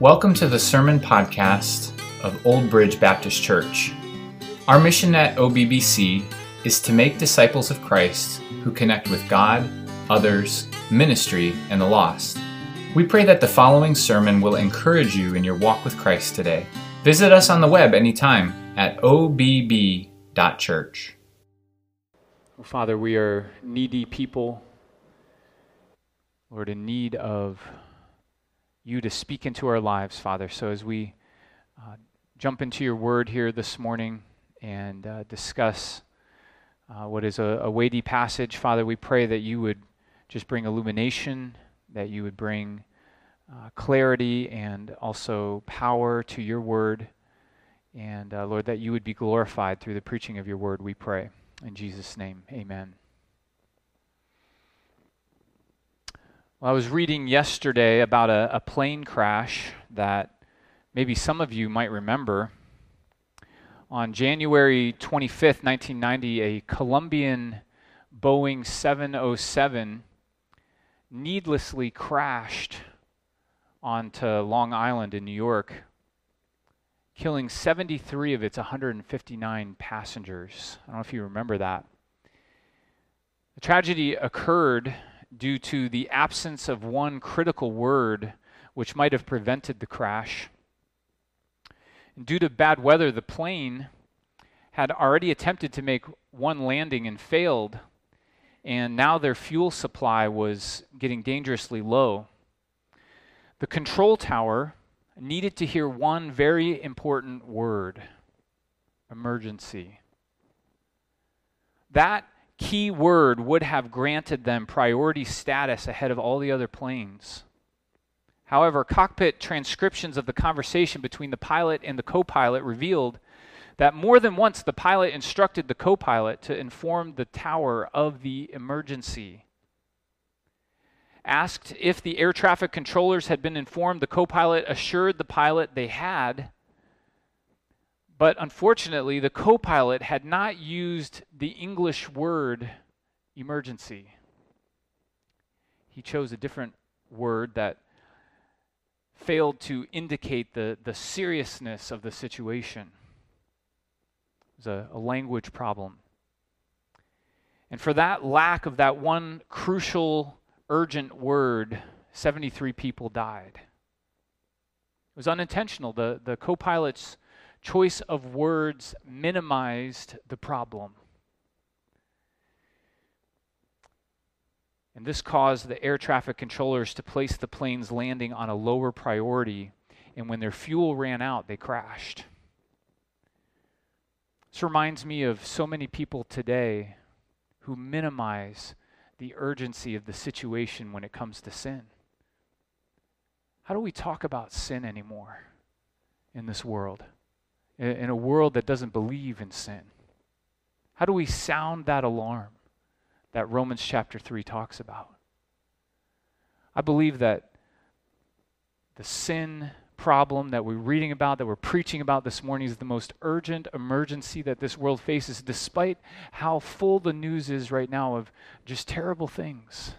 Welcome to the Sermon Podcast of Old Bridge Baptist Church. Our mission at OBBC is to make disciples of Christ who connect with God, others, ministry, and the lost. We pray that the following sermon will encourage you in your walk with Christ today. Visit us on the web anytime at obb.church. Oh, Father, we are needy people, Lord, in need of you to speak into our lives, Father. So as we uh, jump into your word here this morning and uh, discuss uh, what is a, a, weighty passage, Father, we pray that you would just bring illumination, that you would bring uh, clarity and also power to your word. And uh, Lord, that you would be glorified through the preaching of your word, we pray. In Jesus' name, amen. Well, I was reading yesterday about a, a, plane crash that maybe some of you might remember. On January 25th, 1990, a Colombian Boeing 707 needlessly crashed onto Long Island in New York, killing 73 of its 159 passengers. I don't know if you remember that. The tragedy occurred due to the absence of one critical word which might have prevented the crash. And due to bad weather, the plane had already attempted to make one landing and failed, and now their fuel supply was getting dangerously low. The control tower needed to hear one very important word emergency. That key word would have granted them priority status ahead of all the other planes. However, cockpit transcriptions of the conversation between the pilot and the co pilot revealed that more than once the pilot instructed the co pilot to inform the tower of the emergency. Asked if the air traffic controllers had been informed, the co pilot assured the pilot they had but unfortunately, the co pilot had not used the English word emergency. He chose a different word that failed to indicate the, the seriousness of the situation. It was a, a language problem. And for that lack of that one crucial, urgent word, 73 people died. It was unintentional. The, the co pilot's choice of words minimized the problem. And this caused the air traffic controllers to place the plane's landing on a lower priority, and when their fuel ran out, they crashed. This reminds me of so many people today who minimize the urgency of the situation when it comes to sin. How do we talk about sin anymore in this world? In a world that doesn't believe in sin? How do we sound that alarm that Romans chapter 3 talks about? I believe that the sin problem that we're reading about, that we're preaching about this morning, is the most urgent emergency that this world faces, despite how full the news is right now of just terrible things.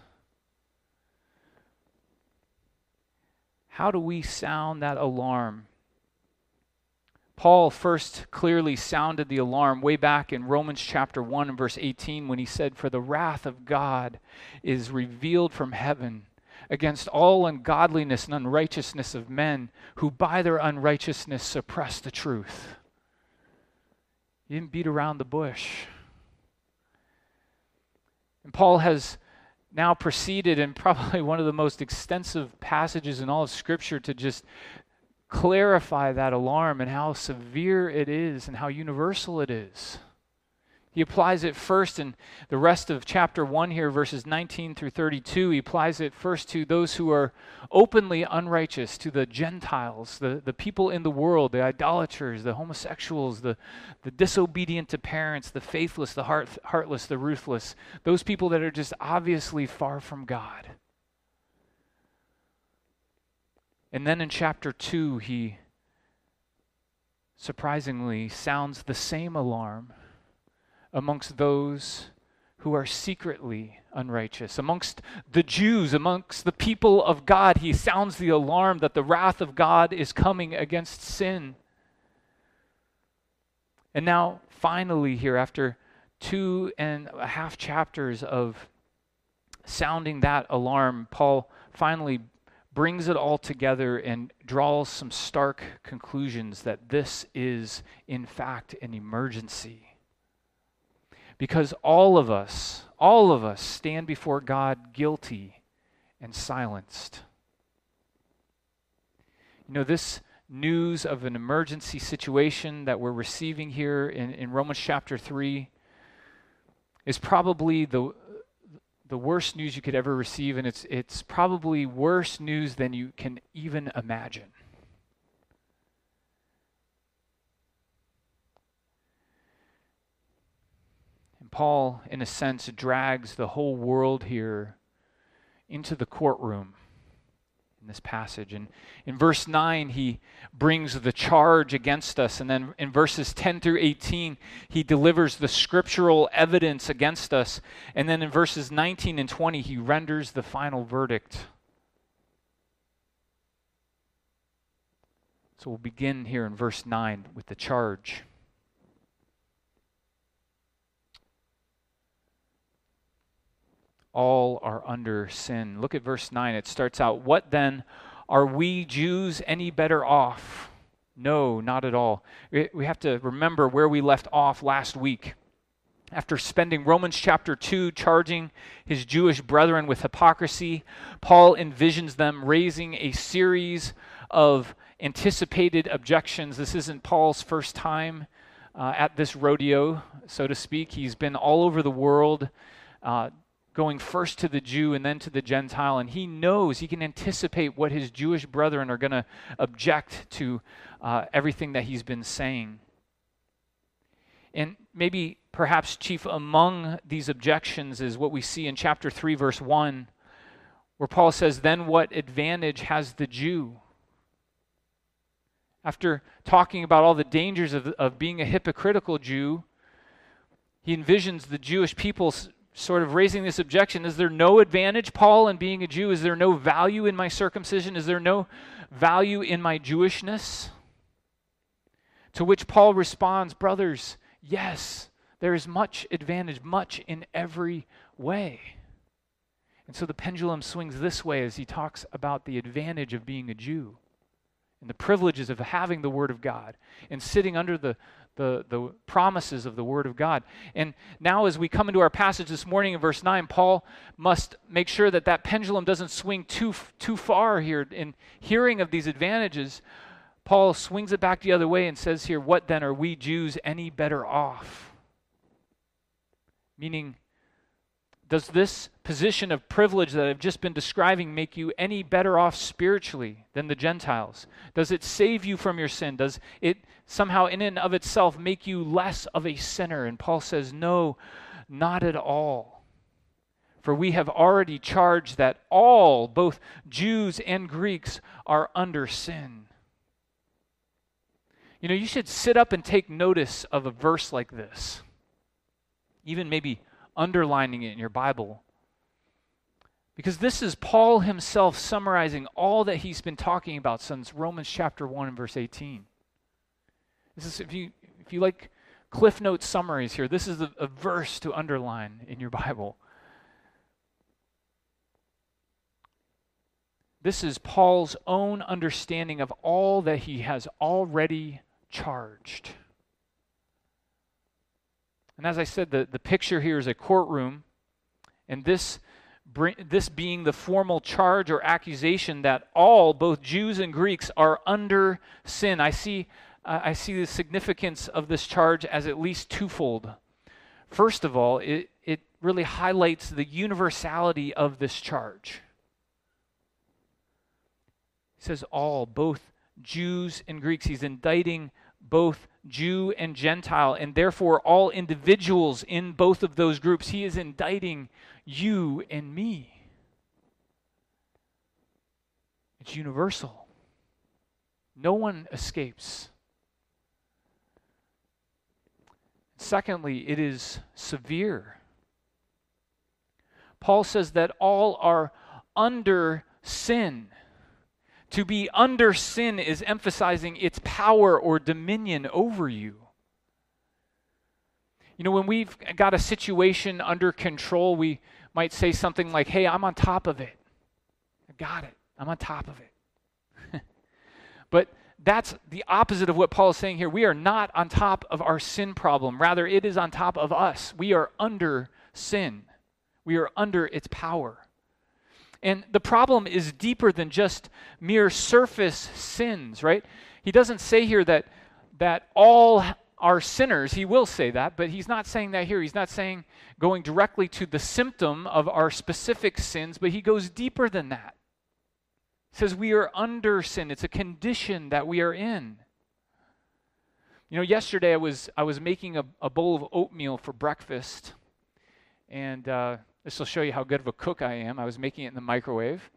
How do we sound that alarm Paul first clearly sounded the alarm way back in Romans chapter 1 and verse 18 when he said, For the wrath of God is revealed from heaven against all ungodliness and unrighteousness of men who by their unrighteousness suppress the truth. He didn't beat around the bush. And Paul has now proceeded in probably one of the most extensive passages in all of Scripture to just clarify that alarm and how severe it is and how universal it is. He applies it first in the rest of chapter 1 here, verses 19 through 32. He applies it first to those who are openly unrighteous, to the Gentiles, the, the people in the world, the idolaters, the homosexuals, the, the disobedient to parents, the faithless, the heart, heartless, the ruthless, those people that are just obviously far from God. And then in chapter 2, he surprisingly sounds the same alarm amongst those who are secretly unrighteous. Amongst the Jews, amongst the people of God, he sounds the alarm that the wrath of God is coming against sin. And now, finally, here, after two and a half chapters of sounding that alarm, Paul finally brings it all together and draws some stark conclusions that this is, in fact, an emergency. Because all of us, all of us stand before God guilty and silenced. You know, this news of an emergency situation that we're receiving here in, in Romans chapter 3 is probably the, the worst news you could ever receive, and it's, it's probably worse news than you can even imagine. And Paul, in a sense, drags the whole world here into the courtroom in this passage. And in verse 9, he brings the charge against us. And then in verses 10 through 18, he delivers the scriptural evidence against us. And then in verses 19 and 20, he renders the final verdict. So we'll begin here in verse 9 with the charge. All are under sin. Look at verse 9. It starts out, What then? Are we Jews any better off? No, not at all. We have to remember where we left off last week. After spending Romans chapter 2 charging his Jewish brethren with hypocrisy, Paul envisions them raising a series of anticipated objections. This isn't Paul's first time uh, at this rodeo, so to speak. He's been all over the world uh, going first to the Jew and then to the Gentile, and he knows, he can anticipate what his Jewish brethren are going to object to uh, everything that he's been saying. And maybe, perhaps, chief among these objections is what we see in chapter 3, verse 1, where Paul says, Then what advantage has the Jew? After talking about all the dangers of, of being a hypocritical Jew, he envisions the Jewish people's sort of raising this objection is there no advantage, Paul, in being a Jew? Is there no value in my circumcision? Is there no value in my Jewishness? To which Paul responds, Brothers, yes, there is much advantage, much in every way. And so the pendulum swings this way as he talks about the advantage of being a Jew and the privileges of having the Word of God and sitting under the, the, the promises of the Word of God. And now, as we come into our passage this morning in verse 9, Paul must make sure that that pendulum doesn't swing too, too far here. In hearing of these advantages, Paul swings it back the other way and says here, What then are we Jews any better off? Meaning, does this position of privilege that I've just been describing make you any better off spiritually than the Gentiles? Does it save you from your sin? Does it somehow, in and of itself, make you less of a sinner? And Paul says, No, not at all. For we have already charged that all, both Jews and Greeks, are under sin. You know, you should sit up and take notice of a verse like this. Even maybe underlining it in your Bible. Because this is Paul himself summarizing all that he's been talking about since Romans chapter 1 and verse 18. This is if you if you like cliff note summaries here, this is a, a verse to underline in your Bible. This is Paul's own understanding of all that he has already charged. And as I said, the, the picture here is a courtroom, and this, this being the formal charge or accusation that all, both Jews and Greeks, are under sin. I see, uh, I see the significance of this charge as at least twofold. First of all, it, it really highlights the universality of this charge. He says all, both Jews and Greeks. He's indicting both Jew and Gentile, and therefore all individuals in both of those groups. He is indicting you and me. It's universal. No one escapes. Secondly, it is severe. Paul says that all are under sin. To be under sin is emphasizing its power or dominion over you. You know, when we've got a situation under control, we might say something like, Hey, I'm on top of it. I got it. I'm on top of it. but that's the opposite of what Paul is saying here. We are not on top of our sin problem. Rather, it is on top of us. We are under sin, we are under its power. And the problem is deeper than just mere surface sins, right? He doesn't say here that, that all are sinners. He will say that, but he's not saying that here. He's not saying going directly to the symptom of our specific sins, but he goes deeper than that. He says we are under sin. It's a condition that we are in. You know, yesterday I was I was making a, a bowl of oatmeal for breakfast, and uh, this will show you how good of a cook I am. I was making it in the microwave.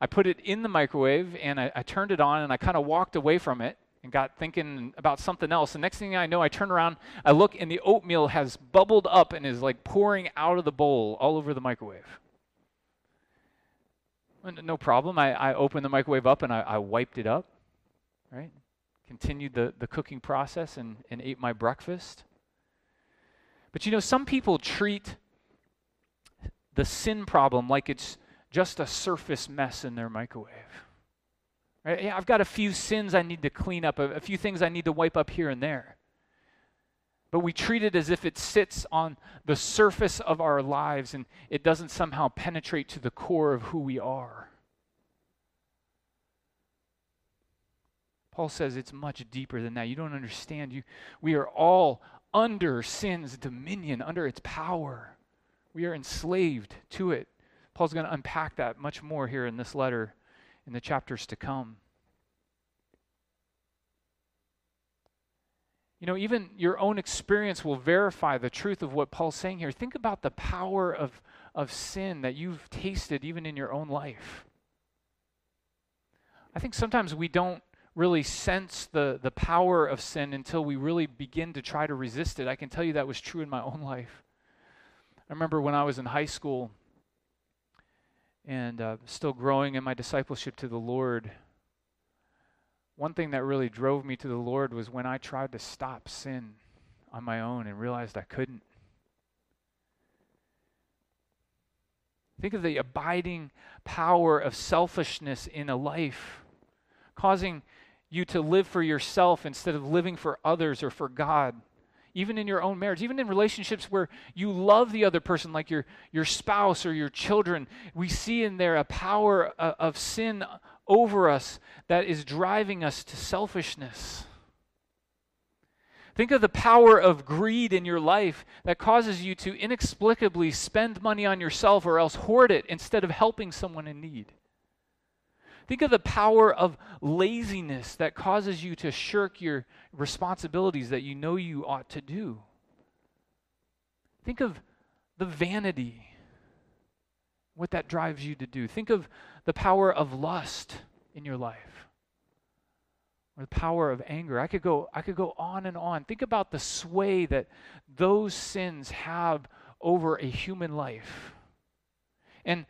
I put it in the microwave and I, I turned it on and I kind of walked away from it and got thinking about something else. The next thing I know, I turn around, I look, and the oatmeal has bubbled up and is like pouring out of the bowl all over the microwave. No problem. I, I opened the microwave up and I, I wiped it up, right? Continued the, the cooking process and, and ate my breakfast. But you know, some people treat the sin problem like it's just a surface mess in their microwave. Right? Yeah, I've got a few sins I need to clean up, a, a few things I need to wipe up here and there. But we treat it as if it sits on the surface of our lives and it doesn't somehow penetrate to the core of who we are. Paul says it's much deeper than that. You don't understand. You, we are all under sin's dominion, under its power. We are enslaved to it. Paul's going to unpack that much more here in this letter in the chapters to come. You know, even your own experience will verify the truth of what Paul's saying here. Think about the power of, of sin that you've tasted even in your own life. I think sometimes we don't really sense the, the power of sin until we really begin to try to resist it. I can tell you that was true in my own life. I remember when I was in high school, and uh, still growing in my discipleship to the Lord, one thing that really drove me to the Lord was when I tried to stop sin on my own and realized I couldn't. Think of the abiding power of selfishness in a life, causing you to live for yourself instead of living for others or for God even in your own marriage, even in relationships where you love the other person, like your, your spouse or your children, we see in there a power uh, of sin over us that is driving us to selfishness. Think of the power of greed in your life that causes you to inexplicably spend money on yourself or else hoard it instead of helping someone in need. Think of the power of laziness that causes you to shirk your responsibilities that you know you ought to do. Think of the vanity, what that drives you to do. Think of the power of lust in your life. Or the power of anger. I could go I could go on and on. Think about the sway that those sins have over a human life. And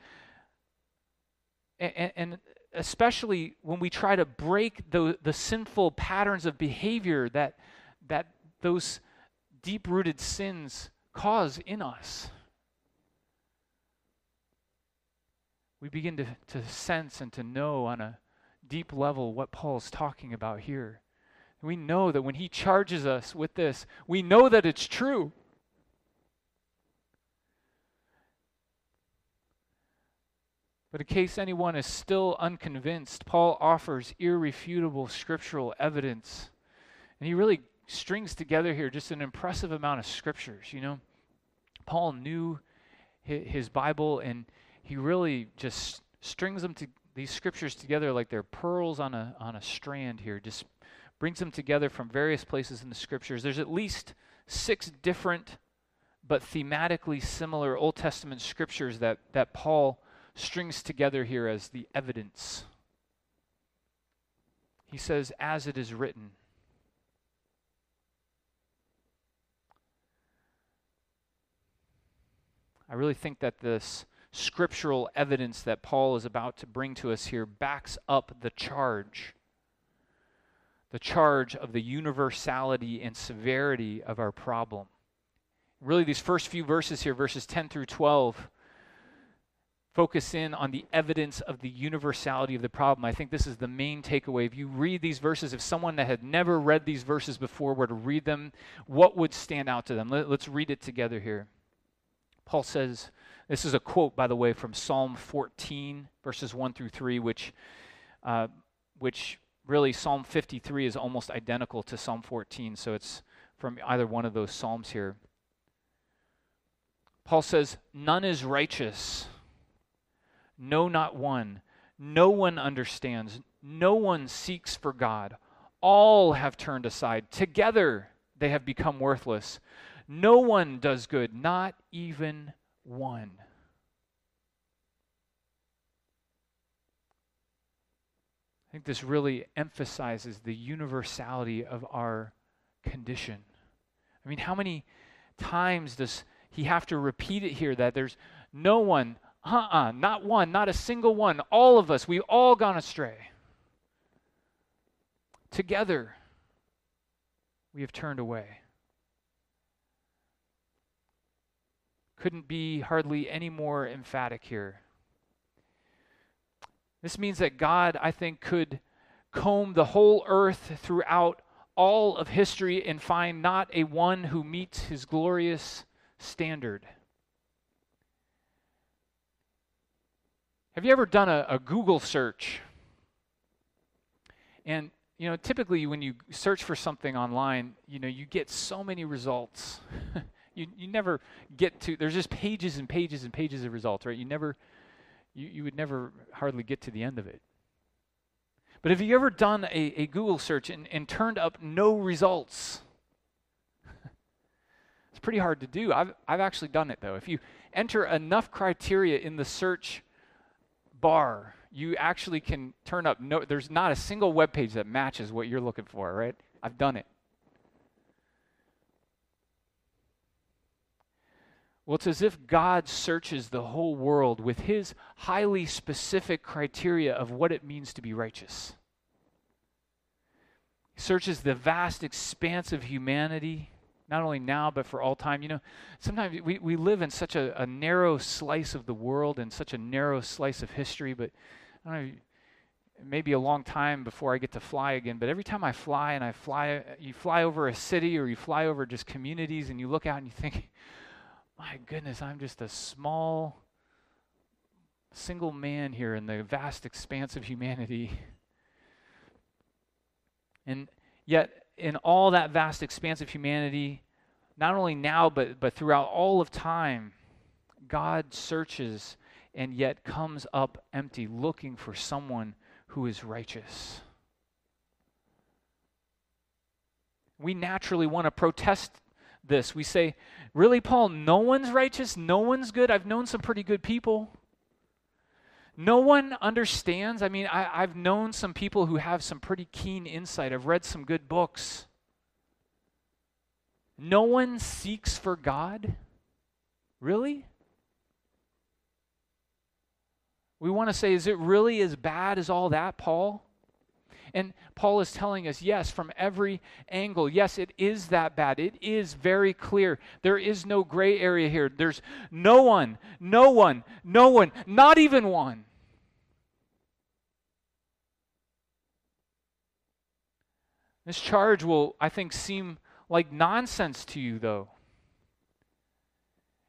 and, and especially when we try to break the, the sinful patterns of behavior that, that those deep rooted sins cause in us. We begin to, to sense and to know on a deep level what Paul's talking about here. We know that when he charges us with this, we know that it's true. But in case anyone is still unconvinced, Paul offers irrefutable scriptural evidence. And he really strings together here just an impressive amount of scriptures. You know, Paul knew his Bible and he really just strings them to these scriptures together like they're pearls on a on a strand here just brings them together from various places in the scriptures there's at least six different but thematically similar old testament scriptures that that paul strings together here as the evidence. He says, as it is written. I really think that this scriptural evidence that Paul is about to bring to us here backs up the charge. The charge of the universality and severity of our problem. Really, these first few verses here, verses 10 through 12, focus in on the evidence of the universality of the problem. I think this is the main takeaway. If you read these verses, if someone that had never read these verses before were to read them, what would stand out to them? Let, us read it together here. Paul says, this is a quote, by the way, from Psalm 14, verses 1 through 3, which, uh, which really Psalm 53 is almost identical to Psalm 14, so it's from either one of those Psalms here. Paul says, None is righteous no, not one. No one understands. No one seeks for God. All have turned aside. Together they have become worthless. No one does good, not even one. I think this really emphasizes the universality of our condition. I mean, how many times does he have to repeat it here that there's no one uh uh-uh, uh not one, not a single one. All of us, we've all gone astray. Together, we have turned away. Couldn't be hardly any more emphatic here. This means that God, I think, could comb the whole earth throughout all of history and find not a one who meets his glorious standard. Have you ever done a, a Google search? And you know, typically when you search for something online, you know, you get so many results. you, you never get to there's just pages and pages and pages of results, right? You never you, you would never hardly get to the end of it. But have you ever done a, a Google search and, and turned up no results? it's pretty hard to do. I've, I've actually done it though. If you enter enough criteria in the search bar, you actually can turn up no there's not a single web page that matches what you're looking for, right? I've done it. Well, it's as if God searches the whole world with his highly specific criteria of what it means to be righteous. He searches the vast expanse of humanity not only now, but for all time. You know, sometimes we, we live in such a, a narrow slice of the world and such a narrow slice of history, but I don't know, maybe a long time before I get to fly again, but every time I fly and I fly, you fly over a city or you fly over just communities and you look out and you think, my goodness, I'm just a small, single man here in the vast expanse of humanity. And yet, in all that vast expanse of humanity, not only now, but, but throughout all of time, God searches and yet comes up empty, looking for someone who is righteous. We naturally want to protest this. We say, Really, Paul, no one's righteous? No one's good? I've known some pretty good people. No one understands. I mean, I, have known some people who have some pretty keen insight. I've read some good books. No one seeks for God? Really? We want to say, is it really as bad as all that, Paul? And Paul is telling us, yes, from every angle, yes, it is that bad. It is very clear. There is no gray area here. There's no one, no one, no one, not even one. This charge will, I think, seem like nonsense to you, though.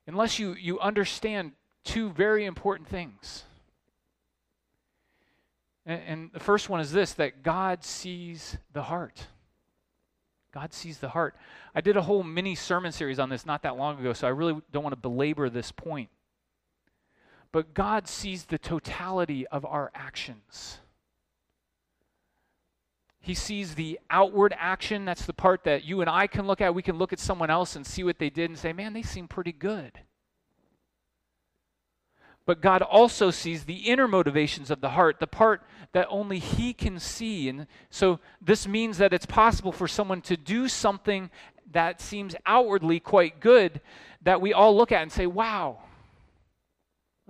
Unless you, you understand two very important things. And, and the first one is this that God sees the heart. God sees the heart. I did a whole mini sermon series on this not that long ago, so I really don't want to belabor this point. But God sees the totality of our actions. He sees the outward action. That's the part that you and I can look at. We can look at someone else and see what they did and say, man, they seem pretty good. But God also sees the inner motivations of the heart, the part that only He can see. And so this means that it's possible for someone to do something that seems outwardly quite good that we all look at and say, wow,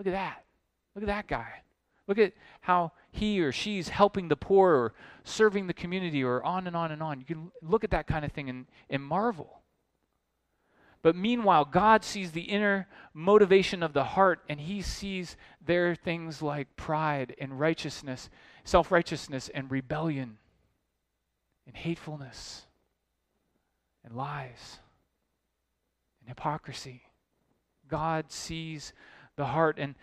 Look at that. Look at that guy. Look at how he or she's helping the poor or serving the community or on and on and on. You can look at that kind of thing and, and marvel. But meanwhile, God sees the inner motivation of the heart and he sees there things like pride and righteousness, self righteousness and rebellion and hatefulness and lies and hypocrisy. God sees the heart. And,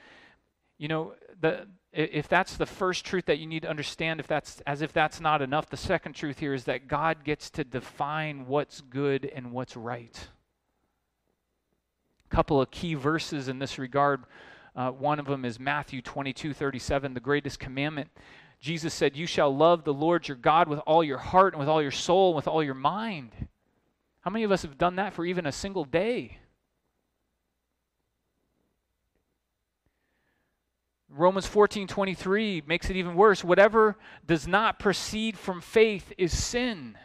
you know, the, if that's the first truth that you need to understand, if that's as if that's not enough, the second truth here is that God gets to define what's good and what's right. A couple of key verses in this regard. Uh, one of them is Matthew 22 37, the greatest commandment. Jesus said, You shall love the Lord your God with all your heart and with all your soul and with all your mind. How many of us have done that for even a single day? Romans 14:23 makes it even worse. Whatever does not proceed from faith is sin.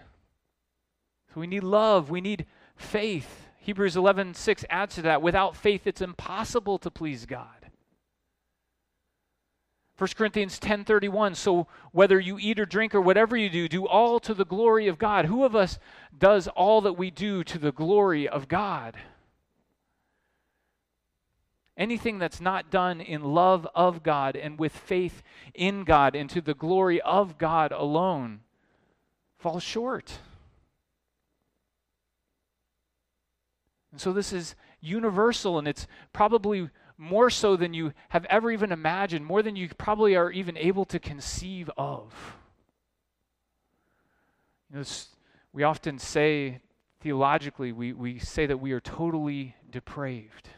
So we need love, we need faith. Hebrews 11:6 adds to that. Without faith it's impossible to please God. 1 Corinthians 10:31 So whether you eat or drink or whatever you do do all to the glory of God. Who of us does all that we do to the glory of God? Anything that's not done in love of God and with faith in God and to the glory of God alone falls short. And so this is universal and it's probably more so than you have ever even imagined, more than you probably are even able to conceive of. You know, we often say theologically, we, we say that we are totally depraved.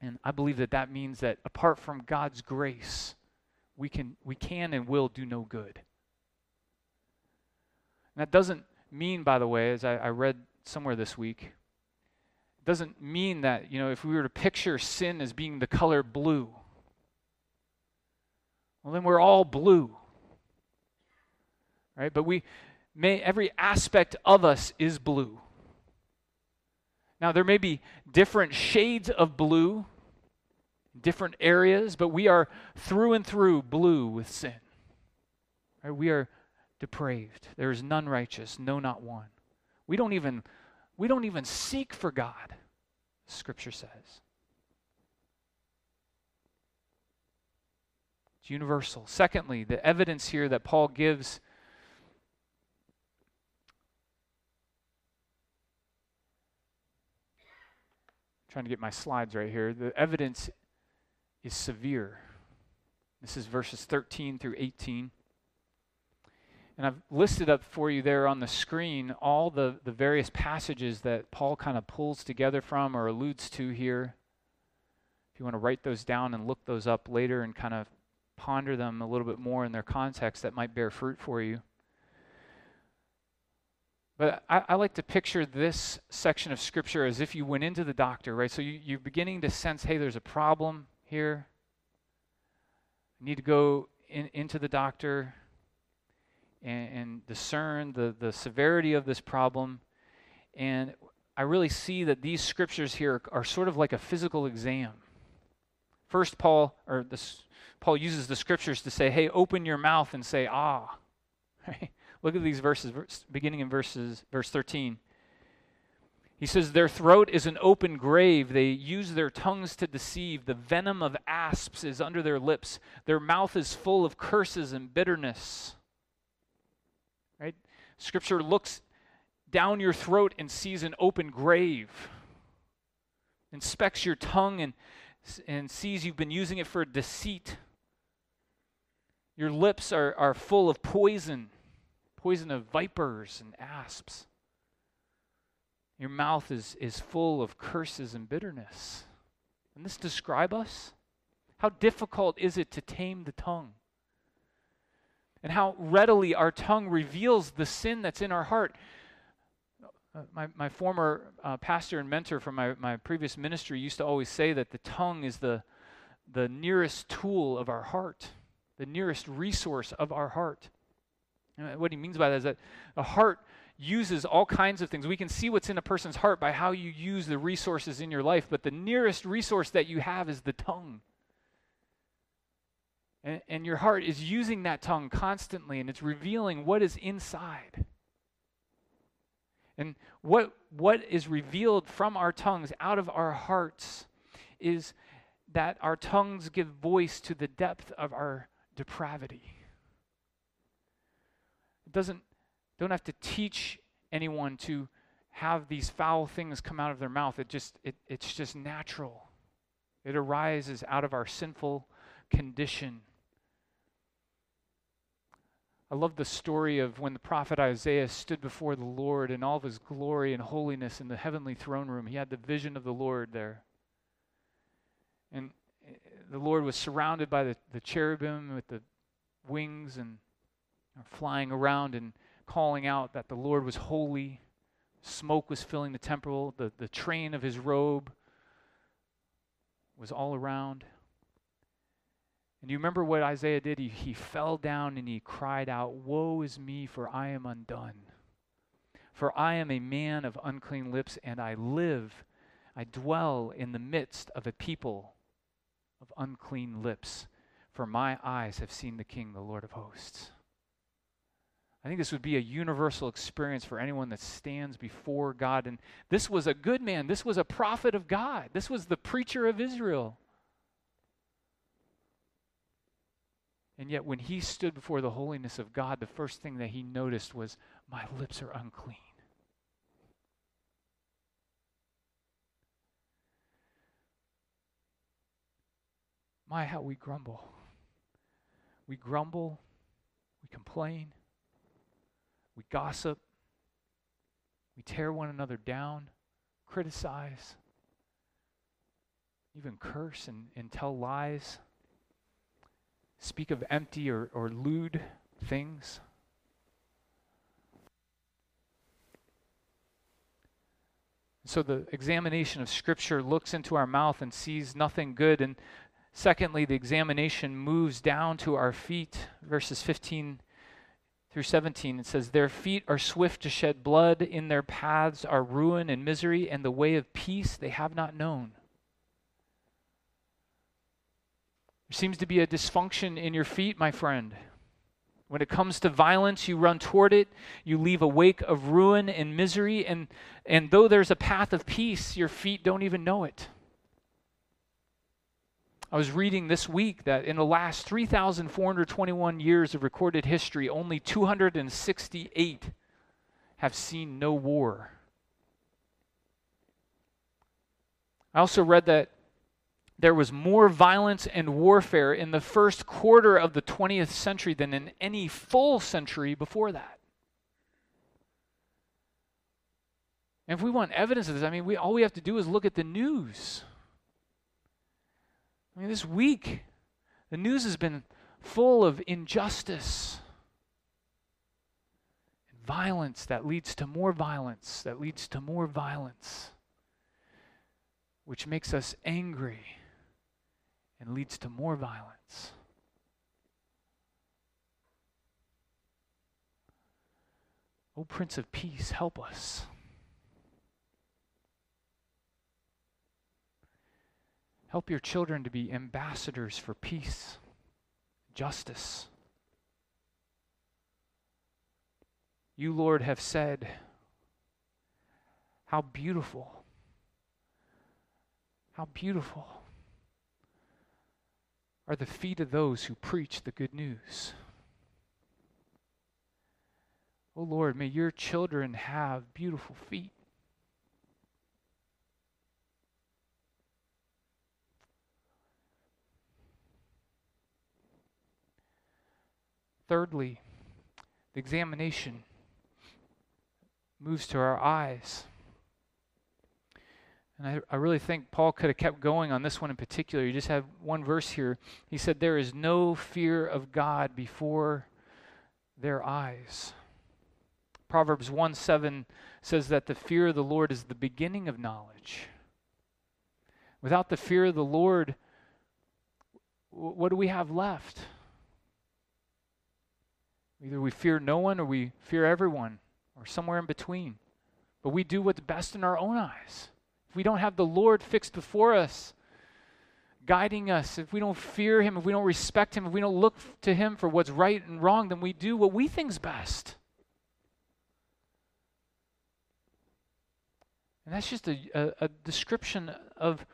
And I believe that that means that apart from God's grace, we can, we can and will do no good. And that doesn't mean, by the way, as I, I read somewhere this week, doesn't mean that, you know, if we were to picture sin as being the color blue, well, then we're all blue. Right? But we may, every aspect of us is blue. Now, there may be different shades of blue, different areas, but we are through and through blue with sin. Right? We are depraved. There is none righteous, no, not one. We don't even, we don't even seek for God, Scripture says. It's universal. Secondly, the evidence here that Paul gives trying to get my slides right here. The evidence is severe. This is verses 13 through 18. And I've listed up for you there on the screen all the, the various passages that Paul kind of pulls together from or alludes to here. If you want to write those down and look those up later and kind of ponder them a little bit more in their context, that might bear fruit for you. But I, I, like to picture this section of Scripture as if you went into the doctor, right? So you, you're beginning to sense, hey, there's a problem here. I need to go in, into the doctor and, and discern the, the severity of this problem. And I really see that these scriptures here are sort of like a physical exam. First, Paul or this, Paul uses the scriptures to say, "Hey, open your mouth and say ah." Right? Look at these verses, beginning in verses, verse 13. He says, Their throat is an open grave. They use their tongues to deceive. The venom of asps is under their lips. Their mouth is full of curses and bitterness. Right? Scripture looks down your throat and sees an open grave, inspects your tongue and, and sees you've been using it for deceit. Your lips are, are full of poison poison of vipers and asps. Your mouth is, is full of curses and bitterness. Doesn't this describe us? How difficult is it to tame the tongue? And how readily our tongue reveals the sin that's in our heart. Uh, my, my former uh, pastor and mentor from my, my previous ministry used to always say that the tongue is the, the nearest tool of our heart, the nearest resource of our heart. What he means by that is that a heart uses all kinds of things. We can see what's in a person's heart by how you use the resources in your life, but the nearest resource that you have is the tongue. And, and your heart is using that tongue constantly, and it's revealing what is inside. And what, what is revealed from our tongues out of our hearts is that our tongues give voice to the depth of our depravity. Doesn't don't have to teach anyone to have these foul things come out of their mouth. It just it, it's just natural. It arises out of our sinful condition. I love the story of when the prophet Isaiah stood before the Lord in all of his glory and holiness in the heavenly throne room. He had the vision of the Lord there. And eh, the Lord was surrounded by the, the cherubim with the wings and flying around and calling out that the Lord was holy. Smoke was filling the temple, the, the train of his robe was all around. And you remember what Isaiah did? He, he fell down and he cried out, Woe is me, for I am undone. For I am a man of unclean lips, and I live, I dwell in the midst of a people of unclean lips. For my eyes have seen the King, the Lord of hosts. I think this would be a universal experience for anyone that stands before God. And this was a good man. This was a prophet of God. This was the preacher of Israel. And yet, when he stood before the holiness of God, the first thing that he noticed was, My lips are unclean. My, how we grumble. We grumble, we complain, we gossip, we tear one another down, criticize, even curse and, and tell lies speak of empty or, or lewd things. So the examination of Scripture looks into our mouth and sees nothing good. And secondly, the examination moves down to our feet. Verses 15 through 17, it says, Their feet are swift to shed blood, in their paths are ruin and misery, and the way of peace they have not known. There seems to be a dysfunction in your feet, my friend. When it comes to violence, you run toward it, you leave a wake of ruin and misery, and, and though there's a path of peace, your feet don't even know it. I was reading this week that in the last 3,421 years of recorded history, only 268 have seen no war. I also read that there was more violence and warfare in the first quarter of the 20th century than in any full century before that. And if we want evidence of this, I mean, we, all we have to do is look at the news. I mean, this week, the news has been full of injustice and violence that leads to more violence, that leads to more violence, which makes us angry and leads to more violence. O Prince of Peace, help us. Help your children to be ambassadors for peace, justice. You, Lord, have said, How beautiful, how beautiful are the feet of those who preach the good news. Oh Lord, may your children have beautiful feet. Thirdly, the examination moves to our eyes. And I, I really think Paul could have kept going on this one in particular. You just have one verse here. He said, There is no fear of God before their eyes. Proverbs 1 7 says that the fear of the Lord is the beginning of knowledge. Without the fear of the Lord, what do we have left? Either we fear no one or we fear everyone, or somewhere in between. But we do what's best in our own eyes if we don't have the Lord fixed before us, guiding us, if we don't fear Him, if we don't respect Him, if we don't look to Him for what's right and wrong, then we do what we think's best. And that's just a, a, a description of,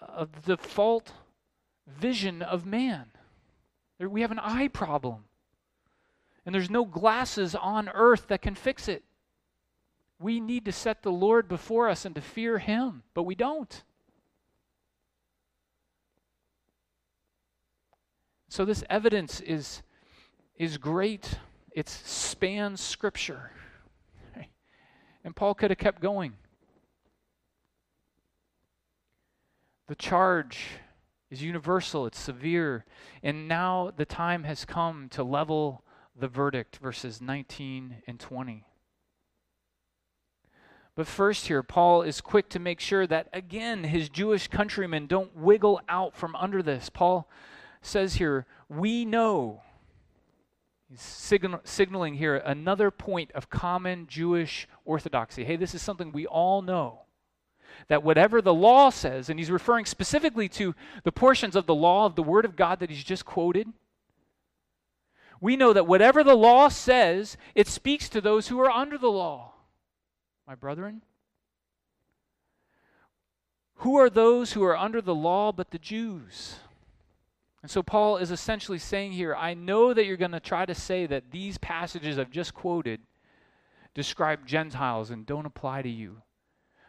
of the default vision of man. We have an eye problem. And there's no glasses on earth that can fix it. We need to set the Lord before us and to fear Him, but we don't. So this evidence is, is great. It spans Scripture. And Paul could have kept going. The charge is universal, it's severe, and now the time has come to level the verdict, verses 19 and 20. But first, here, Paul is quick to make sure that, again, his Jewish countrymen don't wiggle out from under this. Paul says here, We know. He's signal, signaling here another point of common Jewish orthodoxy. Hey, this is something we all know that whatever the law says, and he's referring specifically to the portions of the law of the Word of God that he's just quoted, we know that whatever the law says, it speaks to those who are under the law. My brethren, who are those who are under the law but the Jews? And so Paul is essentially saying here, I know that you're going to try to say that these passages I've just quoted describe Gentiles and don't apply to you.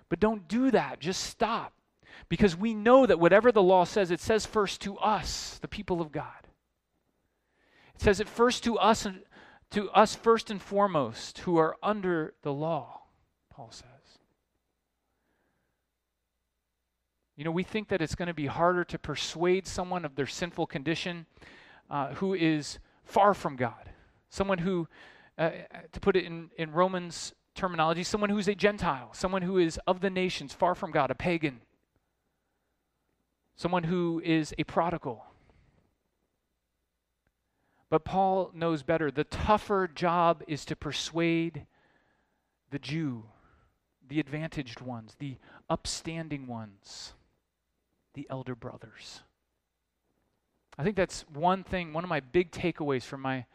But don't do that. Just stop. Because we know that whatever the law says, it says first to us, the people of God. Says it first to us to us first and foremost who are under the law, Paul says. You know, we think that it's going to be harder to persuade someone of their sinful condition uh, who is far from God. Someone who, uh, to put it in, in Romans terminology, someone who's a Gentile, someone who is of the nations, far from God, a pagan, someone who is a prodigal. But Paul knows better. The tougher job is to persuade the Jew, the advantaged ones, the upstanding ones, the elder brothers. I think that's one thing, one of my big takeaways from my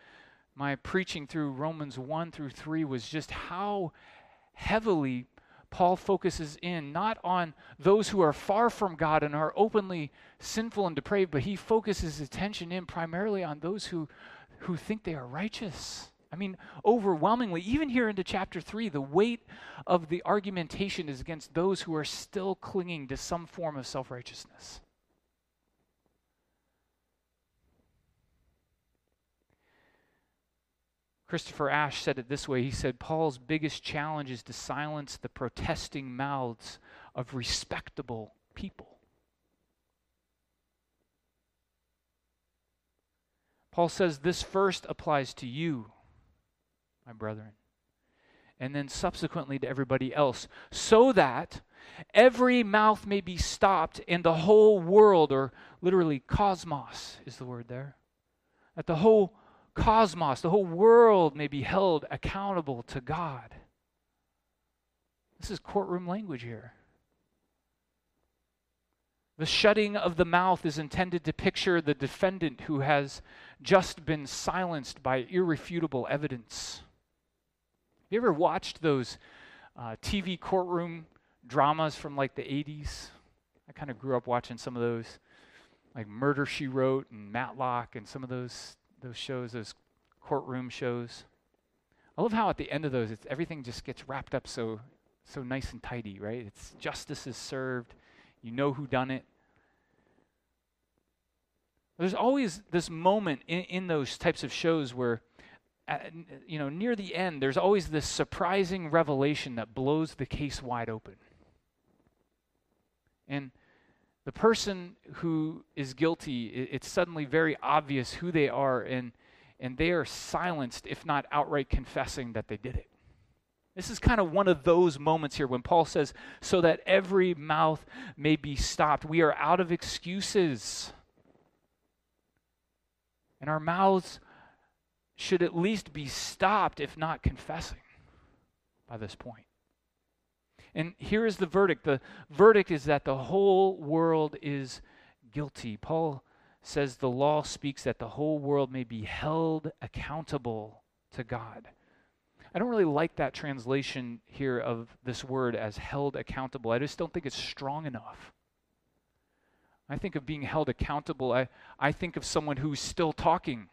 my preaching through Romans 1 through 3 was just how heavily Paul focuses in not on those who are far from God and are openly sinful and depraved, but he focuses attention in primarily on those who, who think they are righteous. I mean, overwhelmingly, even here into chapter 3, the weight of the argumentation is against those who are still clinging to some form of self righteousness. Christopher Ash said it this way. He said, Paul's biggest challenge is to silence the protesting mouths of respectable people. Paul says this first applies to you, my brethren, and then subsequently to everybody else, so that every mouth may be stopped and the whole world, or literally cosmos is the word there, that the whole cosmos, the whole world may be held accountable to God. This is courtroom language here. The shutting of the mouth is intended to picture the defendant who has just been silenced by irrefutable evidence. Have you ever watched those uh, TV courtroom dramas from like the 80s? I kind of grew up watching some of those, like Murder She Wrote and Matlock and some of those those shows, those courtroom shows. I love how at the end of those, it's, everything just gets wrapped up so so nice and tidy, right? It's justice is served. You know who done it. There's always this moment in, in those types of shows where, at, you know, near the end, there's always this surprising revelation that blows the case wide open. And the person who is guilty, it's suddenly very obvious who they are, and, and they are silenced, if not outright confessing that they did it. This is kind of one of those moments here when Paul says, so that every mouth may be stopped. We are out of excuses. And our mouths should at least be stopped, if not confessing, by this point. And here is the verdict the verdict is that the whole world is guilty. Paul says the law speaks that the whole world may be held accountable to God. I don't really like that translation here of this word as held accountable. I just don't think it's strong enough. I think of being held accountable, I, I think of someone who's still talking,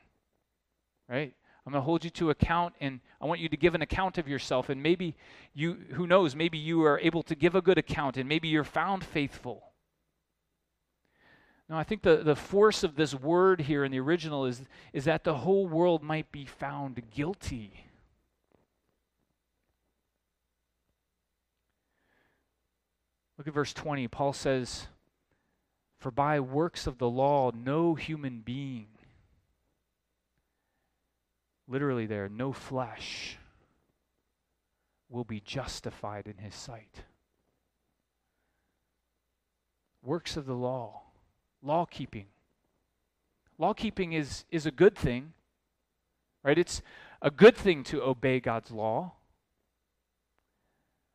right? I'm going to hold you to account and I want you to give an account of yourself. And maybe you, who knows, maybe you are able to give a good account and maybe you're found faithful. Now, I think the, the force of this word here in the original is, is that the whole world might be found guilty. Look at verse 20. Paul says, For by works of the law, no human being, literally there, no flesh, will be justified in his sight. Works of the law law keeping. Law keeping is, is a good thing, right? It's a good thing to obey God's law.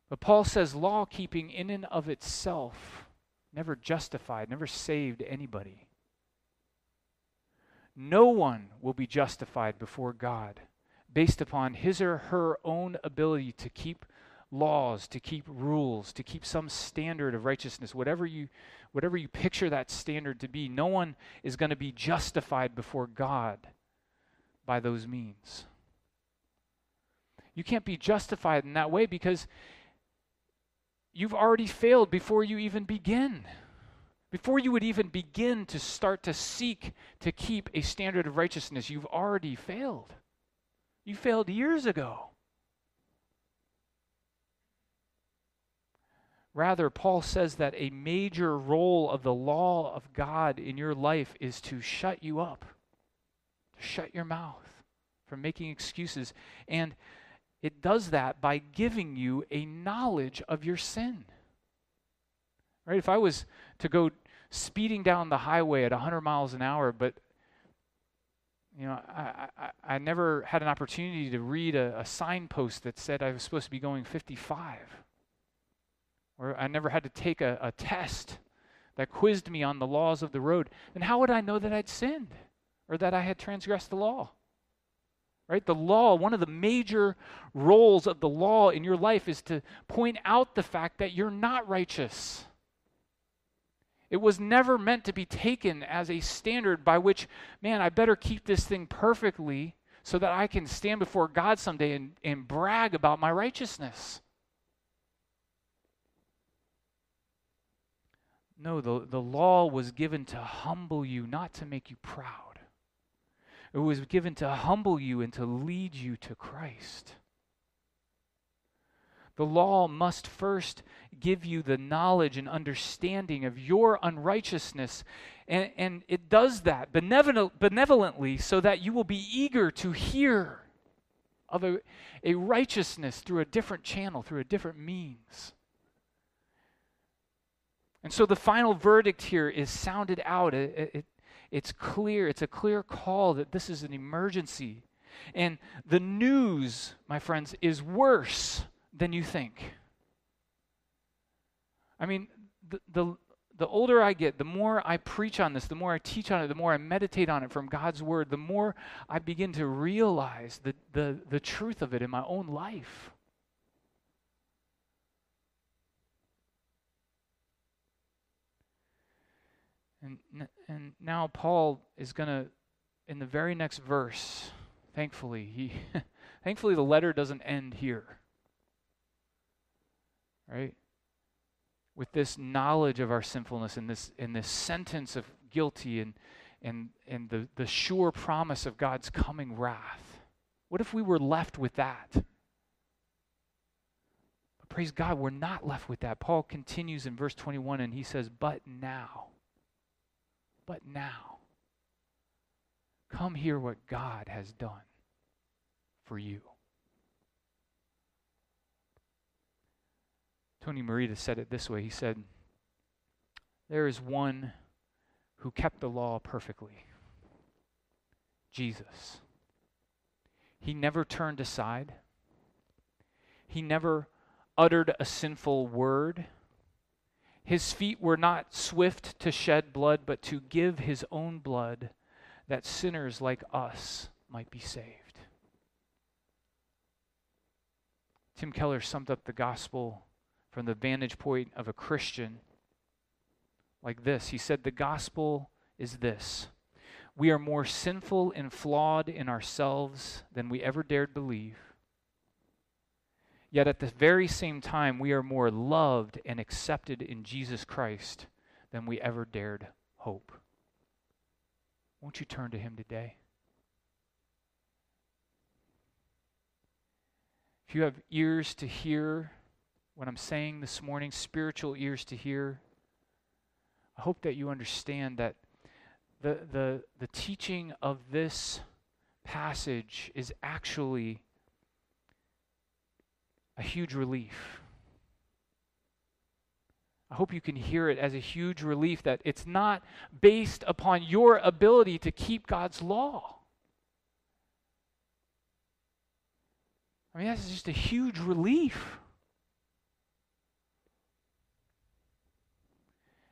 But Paul says law keeping in and of itself never justified, never saved anybody. No one will be justified before God based upon his or her own ability to keep laws, to keep rules, to keep some standard of righteousness, whatever you, whatever you picture that standard to be, no one is going to be justified before God by those means. You can't be justified in that way because you've already failed before you even begin. Before you would even begin to start to seek to keep a standard of righteousness, you've already failed. You failed years ago. Rather, Paul says that a major role of the law of God in your life is to shut you up, to shut your mouth from making excuses. And it does that by giving you a knowledge of your sin. Right? If I was to go speeding down the highway at 100 miles an hour, but you know, I, I, I never had an opportunity to read a, a signpost that said I was supposed to be going 55 or I never had to take a, a test that quizzed me on the laws of the road, And how would I know that I'd sinned or that I had transgressed the law? Right? The law, one of the major roles of the law in your life is to point out the fact that you're not righteous. It was never meant to be taken as a standard by which, man, I better keep this thing perfectly so that I can stand before God someday and, and brag about my righteousness. No, the, the law was given to humble you, not to make you proud. It was given to humble you and to lead you to Christ. The law must first give you the knowledge and understanding of your unrighteousness. And, and it does that benevolently so that you will be eager to hear of a, a righteousness through a different channel, through a different means. And so the final verdict here is sounded out. It, it, it's clear, it's a clear call that this is an emergency. And the news, my friends, is worse than you think. I mean, the, the, the older I get, the more I preach on this, the more I teach on it, the more I meditate on it from God's Word, the more I begin to realize the, the, the truth of it in my own life. And, and now Paul is going to, in the very next verse, thankfully, he, thankfully the letter doesn't end here. Right? With this knowledge of our sinfulness and this, and this sentence of guilty and, and, and the, the sure promise of God's coming wrath. What if we were left with that? But praise God, we're not left with that. Paul continues in verse 21 and he says, But now but now. Come hear what God has done for you. Tony Merida said it this way. He said, There is one who kept the law perfectly Jesus. He never turned aside, he never uttered a sinful word, His feet were not swift to shed blood, but to give his own blood that sinners like us might be saved. Tim Keller summed up the gospel from the vantage point of a Christian like this He said, The gospel is this we are more sinful and flawed in ourselves than we ever dared believe. Yet at the very same time, we are more loved and accepted in Jesus Christ than we ever dared hope. Won't you turn to Him today? If you have ears to hear what I'm saying this morning, spiritual ears to hear, I hope that you understand that the, the, the teaching of this passage is actually a huge relief. I hope you can hear it as a huge relief that it's not based upon your ability to keep God's law. I mean, that's just a huge relief.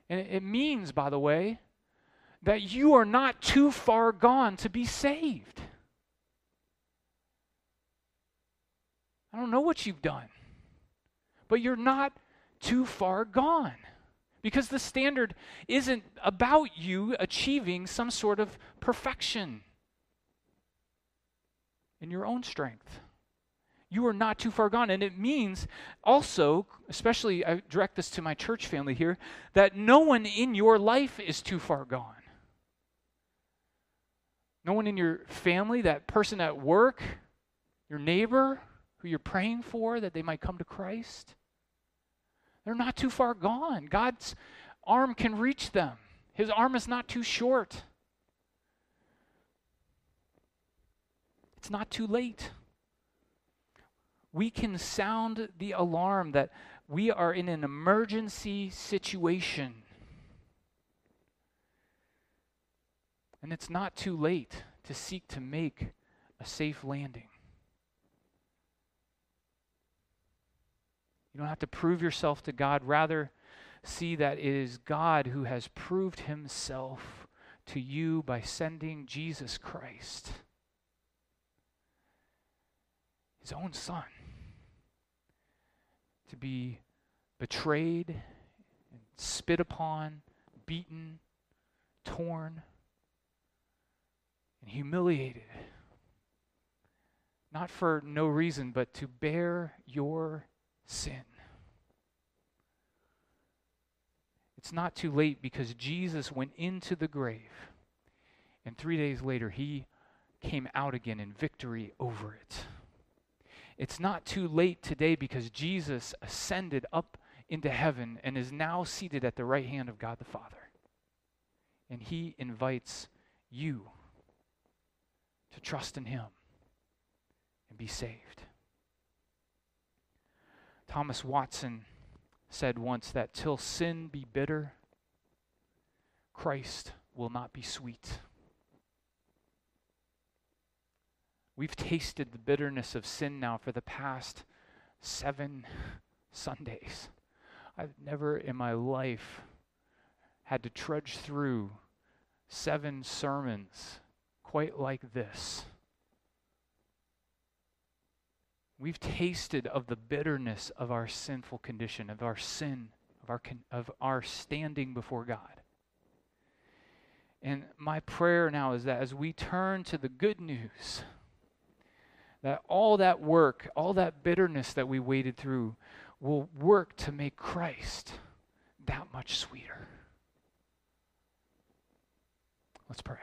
And it means, by the way, that you are not too far gone to be saved. I don't know what you've done, but you're not too far gone. Because the standard isn't about you achieving some sort of perfection in your own strength. You are not too far gone. And it means also, especially I direct this to my church family here, that no one in your life is too far gone. No one in your family, that person at work, your neighbor who you're praying for that they might come to Christ, they're not too far gone. God's arm can reach them, His arm is not too short. It's not too late. We can sound the alarm that we are in an emergency situation. And it's not too late to seek to make a safe landing. You don't have to prove yourself to God. Rather, see that it is God who has proved himself to you by sending Jesus Christ, his own Son, to be betrayed and spit upon, beaten, torn, and humiliated. Not for no reason, but to bear your sin. It's not too late because Jesus went into the grave, and three days later, he came out again in victory over it. It's not too late today because Jesus ascended up into heaven and is now seated at the right hand of God the Father. And he invites you to trust in him and be saved. Thomas Watson said once that till sin be bitter, Christ will not be sweet. We've tasted the bitterness of sin now for the past seven Sundays. I've never in my life had to trudge through seven sermons quite like this. We've tasted of the bitterness of our sinful condition, of our sin, of our, con- of our standing before God. And my prayer now is that as we turn to the good news, that all that work, all that bitterness that we waded through, will work to make Christ that much sweeter. Let's pray.